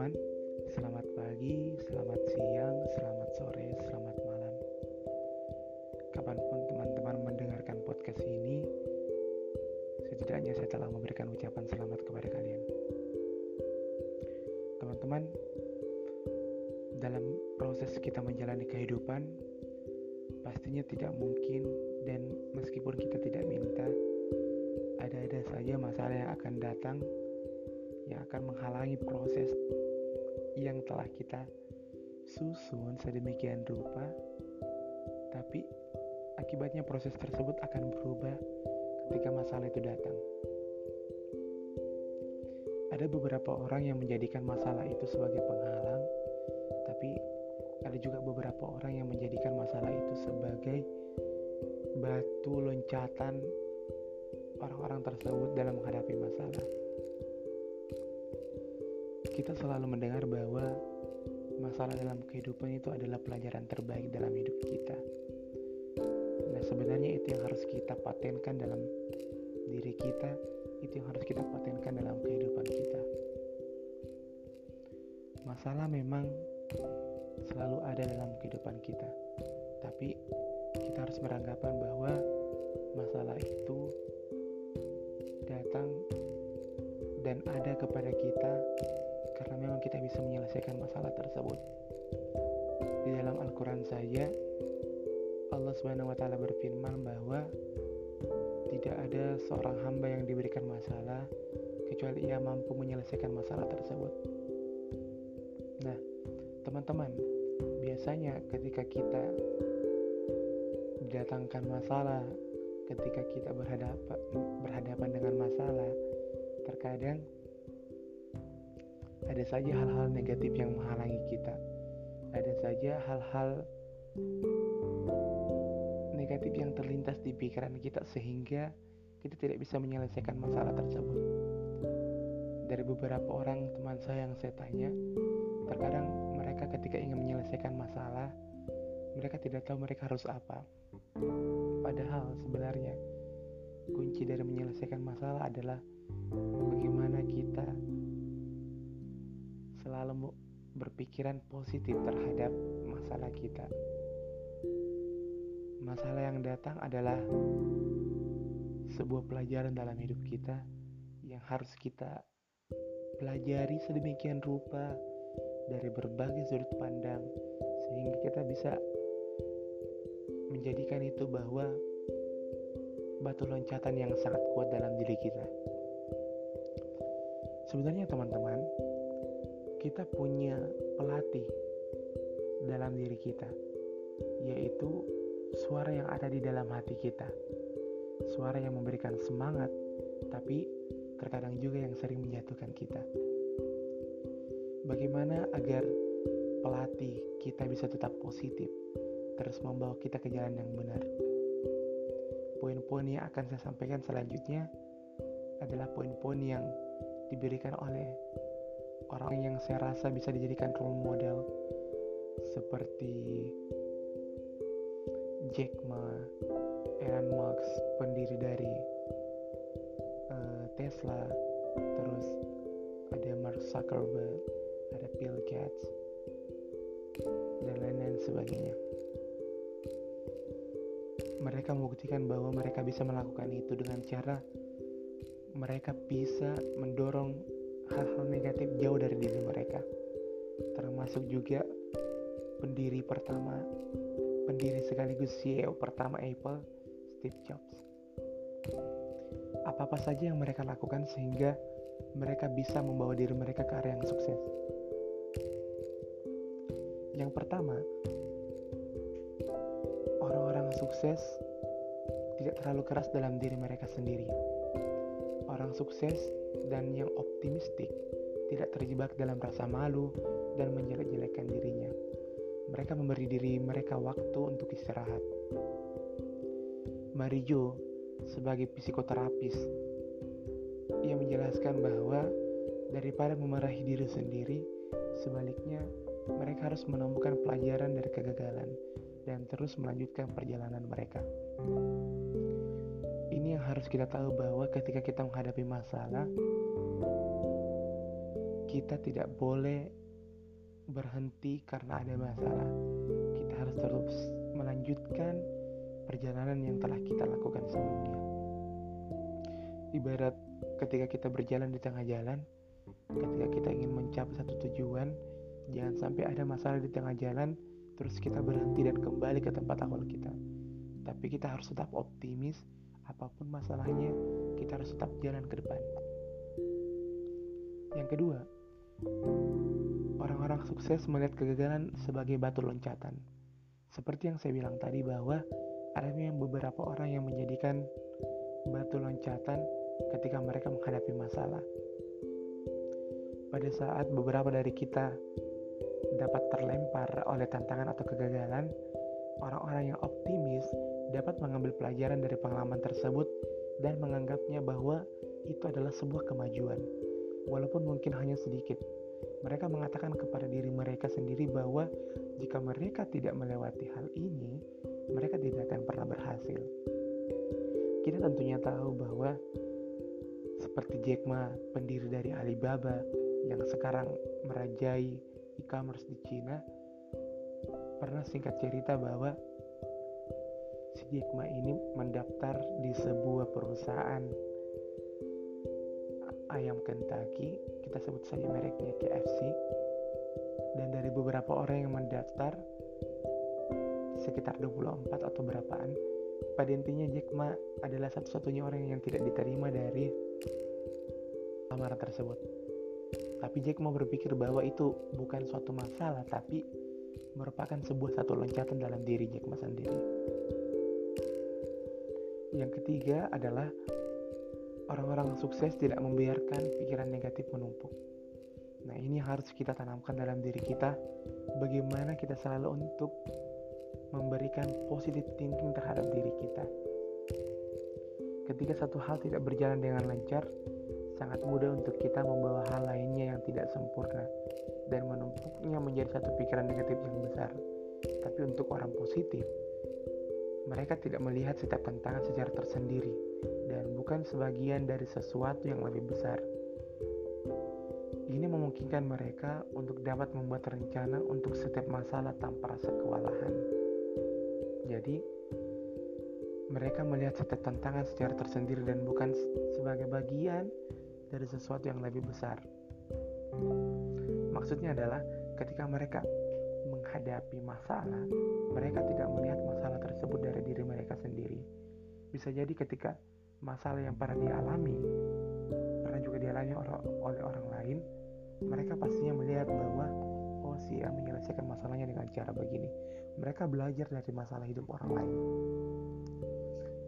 teman-teman, selamat pagi, selamat siang, selamat sore, selamat malam. Kapan pun teman-teman mendengarkan podcast ini, setidaknya saya telah memberikan ucapan selamat kepada kalian. Teman-teman, dalam proses kita menjalani kehidupan, pastinya tidak mungkin dan meskipun kita tidak minta, ada-ada saja masalah yang akan datang yang akan menghalangi proses yang telah kita susun sedemikian rupa tapi akibatnya proses tersebut akan berubah ketika masalah itu datang. Ada beberapa orang yang menjadikan masalah itu sebagai penghalang tapi ada juga beberapa orang yang menjadikan masalah itu sebagai batu loncatan orang-orang tersebut dalam menghadapi masalah kita selalu mendengar bahwa masalah dalam kehidupan itu adalah pelajaran terbaik dalam hidup kita. Nah, sebenarnya itu yang harus kita patenkan dalam diri kita, itu yang harus kita patenkan dalam kehidupan kita. Masalah memang selalu ada dalam kehidupan kita, tapi kita harus beranggapan bahwa masalah itu datang dan ada kepada kita karena memang kita bisa menyelesaikan masalah tersebut. Di dalam Al-Quran saja, Allah Subhanahu wa Ta'ala berfirman bahwa tidak ada seorang hamba yang diberikan masalah kecuali ia mampu menyelesaikan masalah tersebut. Nah, teman-teman, biasanya ketika kita didatangkan masalah, ketika kita berhadapan berhadapan dengan masalah, terkadang ada saja hal-hal negatif yang menghalangi kita. Ada saja hal-hal negatif yang terlintas di pikiran kita sehingga kita tidak bisa menyelesaikan masalah tersebut. Dari beberapa orang teman saya yang saya tanya, terkadang mereka ketika ingin menyelesaikan masalah, mereka tidak tahu mereka harus apa. Padahal sebenarnya kunci dari menyelesaikan masalah adalah bagaimana kita selalu berpikiran positif terhadap masalah kita. Masalah yang datang adalah sebuah pelajaran dalam hidup kita yang harus kita pelajari sedemikian rupa dari berbagai sudut pandang sehingga kita bisa menjadikan itu bahwa batu loncatan yang sangat kuat dalam diri kita. Sebenarnya teman-teman, kita punya pelatih dalam diri kita, yaitu suara yang ada di dalam hati kita. Suara yang memberikan semangat, tapi terkadang juga yang sering menjatuhkan kita. Bagaimana agar pelatih kita bisa tetap positif, terus membawa kita ke jalan yang benar? Poin-poin yang akan saya sampaikan selanjutnya adalah poin-poin yang diberikan oleh orang yang saya rasa bisa dijadikan role model seperti Jack Ma, Elon Musk, pendiri dari uh, Tesla, terus ada Mark Zuckerberg, ada Bill Gates, dan lain-lain sebagainya. Mereka membuktikan bahwa mereka bisa melakukan itu dengan cara mereka bisa mendorong hal-hal negatif jauh dari diri mereka. Termasuk juga pendiri pertama pendiri sekaligus CEO pertama Apple Steve Jobs. Apa-apa saja yang mereka lakukan sehingga mereka bisa membawa diri mereka ke area yang sukses. Yang pertama orang-orang sukses tidak terlalu keras dalam diri mereka sendiri orang sukses dan yang optimistik tidak terjebak dalam rasa malu dan menjelek-jelekan dirinya. Mereka memberi diri mereka waktu untuk istirahat. Marijo sebagai psikoterapis ia menjelaskan bahwa daripada memarahi diri sendiri, sebaliknya mereka harus menemukan pelajaran dari kegagalan dan terus melanjutkan perjalanan mereka ini yang harus kita tahu bahwa ketika kita menghadapi masalah kita tidak boleh berhenti karena ada masalah. Kita harus terus melanjutkan perjalanan yang telah kita lakukan sebelumnya. Ibarat ketika kita berjalan di tengah jalan, ketika kita ingin mencapai satu tujuan, jangan sampai ada masalah di tengah jalan, terus kita berhenti dan kembali ke tempat awal kita. Tapi kita harus tetap optimis, apa pun masalahnya, kita harus tetap jalan ke depan. Yang kedua, orang-orang sukses melihat kegagalan sebagai batu loncatan. Seperti yang saya bilang tadi bahwa ada beberapa orang yang menjadikan batu loncatan ketika mereka menghadapi masalah. Pada saat beberapa dari kita dapat terlempar oleh tantangan atau kegagalan, orang-orang yang optimis dapat mengambil pelajaran dari pengalaman tersebut dan menganggapnya bahwa itu adalah sebuah kemajuan, walaupun mungkin hanya sedikit. Mereka mengatakan kepada diri mereka sendiri bahwa jika mereka tidak melewati hal ini, mereka tidak akan pernah berhasil. Kita tentunya tahu bahwa seperti Jack Ma, pendiri dari Alibaba yang sekarang merajai e-commerce di Cina, pernah singkat cerita bahwa si Jack Ma ini mendaftar di sebuah perusahaan ayam Kentucky, kita sebut saja mereknya KFC, dan dari beberapa orang yang mendaftar, sekitar 24 atau berapaan, pada intinya Jack Ma adalah satu-satunya orang yang tidak diterima dari lamaran tersebut. Tapi Jack Ma berpikir bahwa itu bukan suatu masalah, tapi merupakan sebuah satu loncatan dalam diri Jack Ma sendiri. Yang ketiga adalah orang-orang sukses tidak membiarkan pikiran negatif menumpuk. Nah, ini harus kita tanamkan dalam diri kita. Bagaimana kita selalu untuk memberikan positive thinking terhadap diri kita. Ketika satu hal tidak berjalan dengan lancar, sangat mudah untuk kita membawa hal lainnya yang tidak sempurna dan menumpuknya menjadi satu pikiran negatif yang besar. Tapi untuk orang positif, mereka tidak melihat setiap tantangan secara tersendiri dan bukan sebagian dari sesuatu yang lebih besar. Ini memungkinkan mereka untuk dapat membuat rencana untuk setiap masalah tanpa rasa kewalahan. Jadi, mereka melihat setiap tantangan secara tersendiri dan bukan sebagai bagian dari sesuatu yang lebih besar. Maksudnya adalah ketika mereka menghadapi masalah, mereka tidak melihat masalah Bisa jadi ketika masalah yang pernah dialami, pernah juga dialami oleh orang lain, mereka pastinya melihat bahwa oh si A menyelesaikan masalahnya dengan cara begini mereka belajar dari masalah hidup orang lain.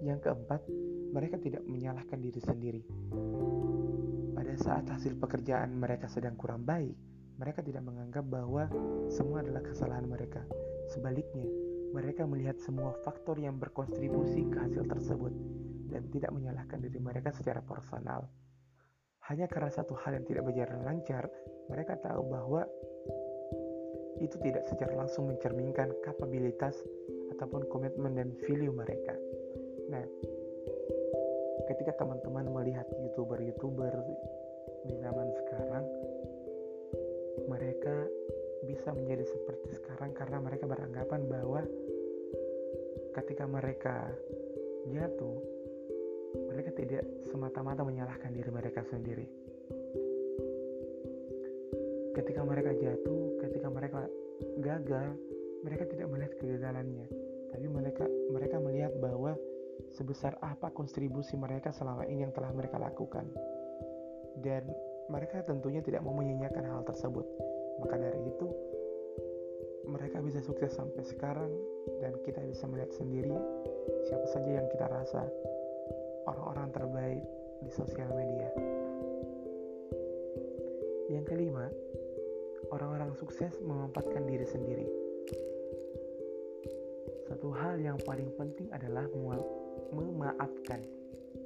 Yang keempat, mereka tidak menyalahkan diri sendiri. Pada saat hasil pekerjaan mereka sedang kurang baik, mereka tidak menganggap bahwa semua adalah kesalahan mereka. Sebaliknya, mereka melihat semua faktor yang berkontribusi ke hasil tersebut dan tidak menyalahkan diri mereka secara personal. Hanya karena satu hal yang tidak berjalan lancar, mereka tahu bahwa itu tidak secara langsung mencerminkan kapabilitas ataupun komitmen dan value mereka. Nah, ketika teman-teman melihat youtuber-youtuber di zaman sekarang, mereka bisa menjadi seperti sekarang karena mereka beranggapan bahwa ketika mereka jatuh, mereka tidak semata-mata menyalahkan diri mereka sendiri ketika mereka jatuh, ketika mereka gagal, mereka tidak melihat kegagalannya, tapi mereka mereka melihat bahwa sebesar apa kontribusi mereka selama ini yang telah mereka lakukan. Dan mereka tentunya tidak mau menyanyiakan hal tersebut. Maka dari itu, mereka bisa sukses sampai sekarang dan kita bisa melihat sendiri siapa saja yang kita rasa orang-orang terbaik di sosial media. Yang kelima, orang-orang sukses memanfaatkan diri sendiri. Satu hal yang paling penting adalah memaafkan.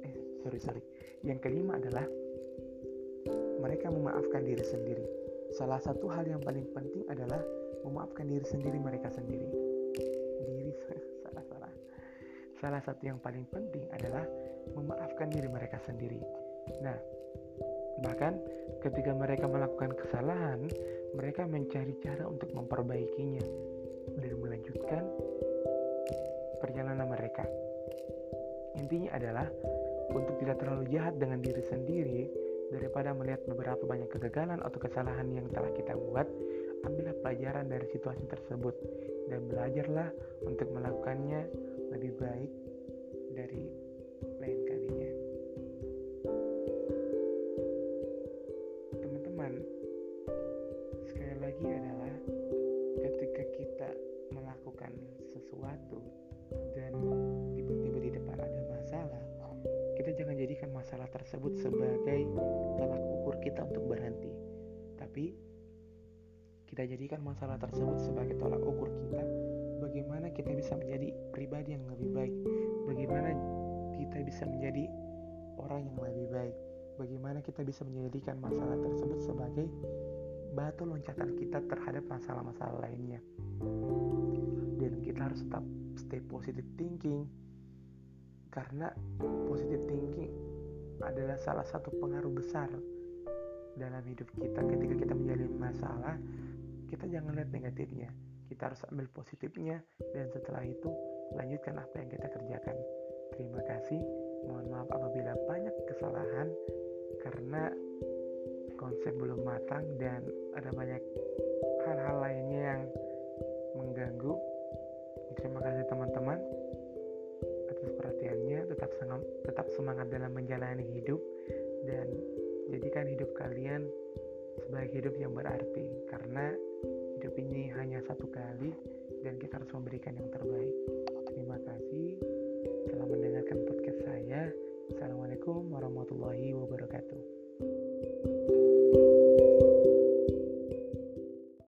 Eh, sorry sorry. Yang kelima adalah mereka memaafkan diri sendiri. Salah satu hal yang paling penting adalah memaafkan diri sendiri mereka sendiri. Diri salah salah. Salah satu yang paling penting adalah memaafkan diri mereka sendiri. Nah, Bahkan ketika mereka melakukan kesalahan, mereka mencari cara untuk memperbaikinya dan melanjutkan perjalanan mereka. Intinya adalah untuk tidak terlalu jahat dengan diri sendiri daripada melihat beberapa banyak kegagalan atau kesalahan yang telah kita buat, ambillah pelajaran dari situasi tersebut dan belajarlah untuk melakukannya lebih baik dari lain kalinya. Teman-teman, sekali lagi adalah ketika kita melakukan sesuatu dan tiba-tiba di depan ada masalah, kita jangan jadikan masalah tersebut sebagai tolak ukur kita untuk berhenti. Tapi kita jadikan masalah tersebut sebagai tolak ukur kita. Bagaimana kita bisa menjadi pribadi yang lebih baik? Bagaimana kita bisa menjadi orang yang lebih baik? Bagaimana kita bisa menjadikan masalah tersebut sebagai batu loncatan kita terhadap masalah-masalah lainnya? Dan kita harus tetap stay positive thinking karena positive thinking adalah salah satu pengaruh besar dalam hidup kita ketika kita menjalani masalah kita jangan lihat negatifnya. Kita harus ambil positifnya. Dan setelah itu lanjutkan apa yang kita kerjakan. Terima kasih. Mohon maaf apabila banyak kesalahan karena konsep belum matang dan ada banyak hal-hal lainnya yang mengganggu. Terima kasih teman-teman atas perhatiannya. Tetap semangat, tetap semangat dalam menjalani hidup. Dan jadikan hidup kalian sebagai hidup yang berarti. Karena hidup ini hanya satu kali dan kita harus memberikan yang terbaik. Terima kasih telah mendengarkan podcast saya. Assalamualaikum warahmatullahi wabarakatuh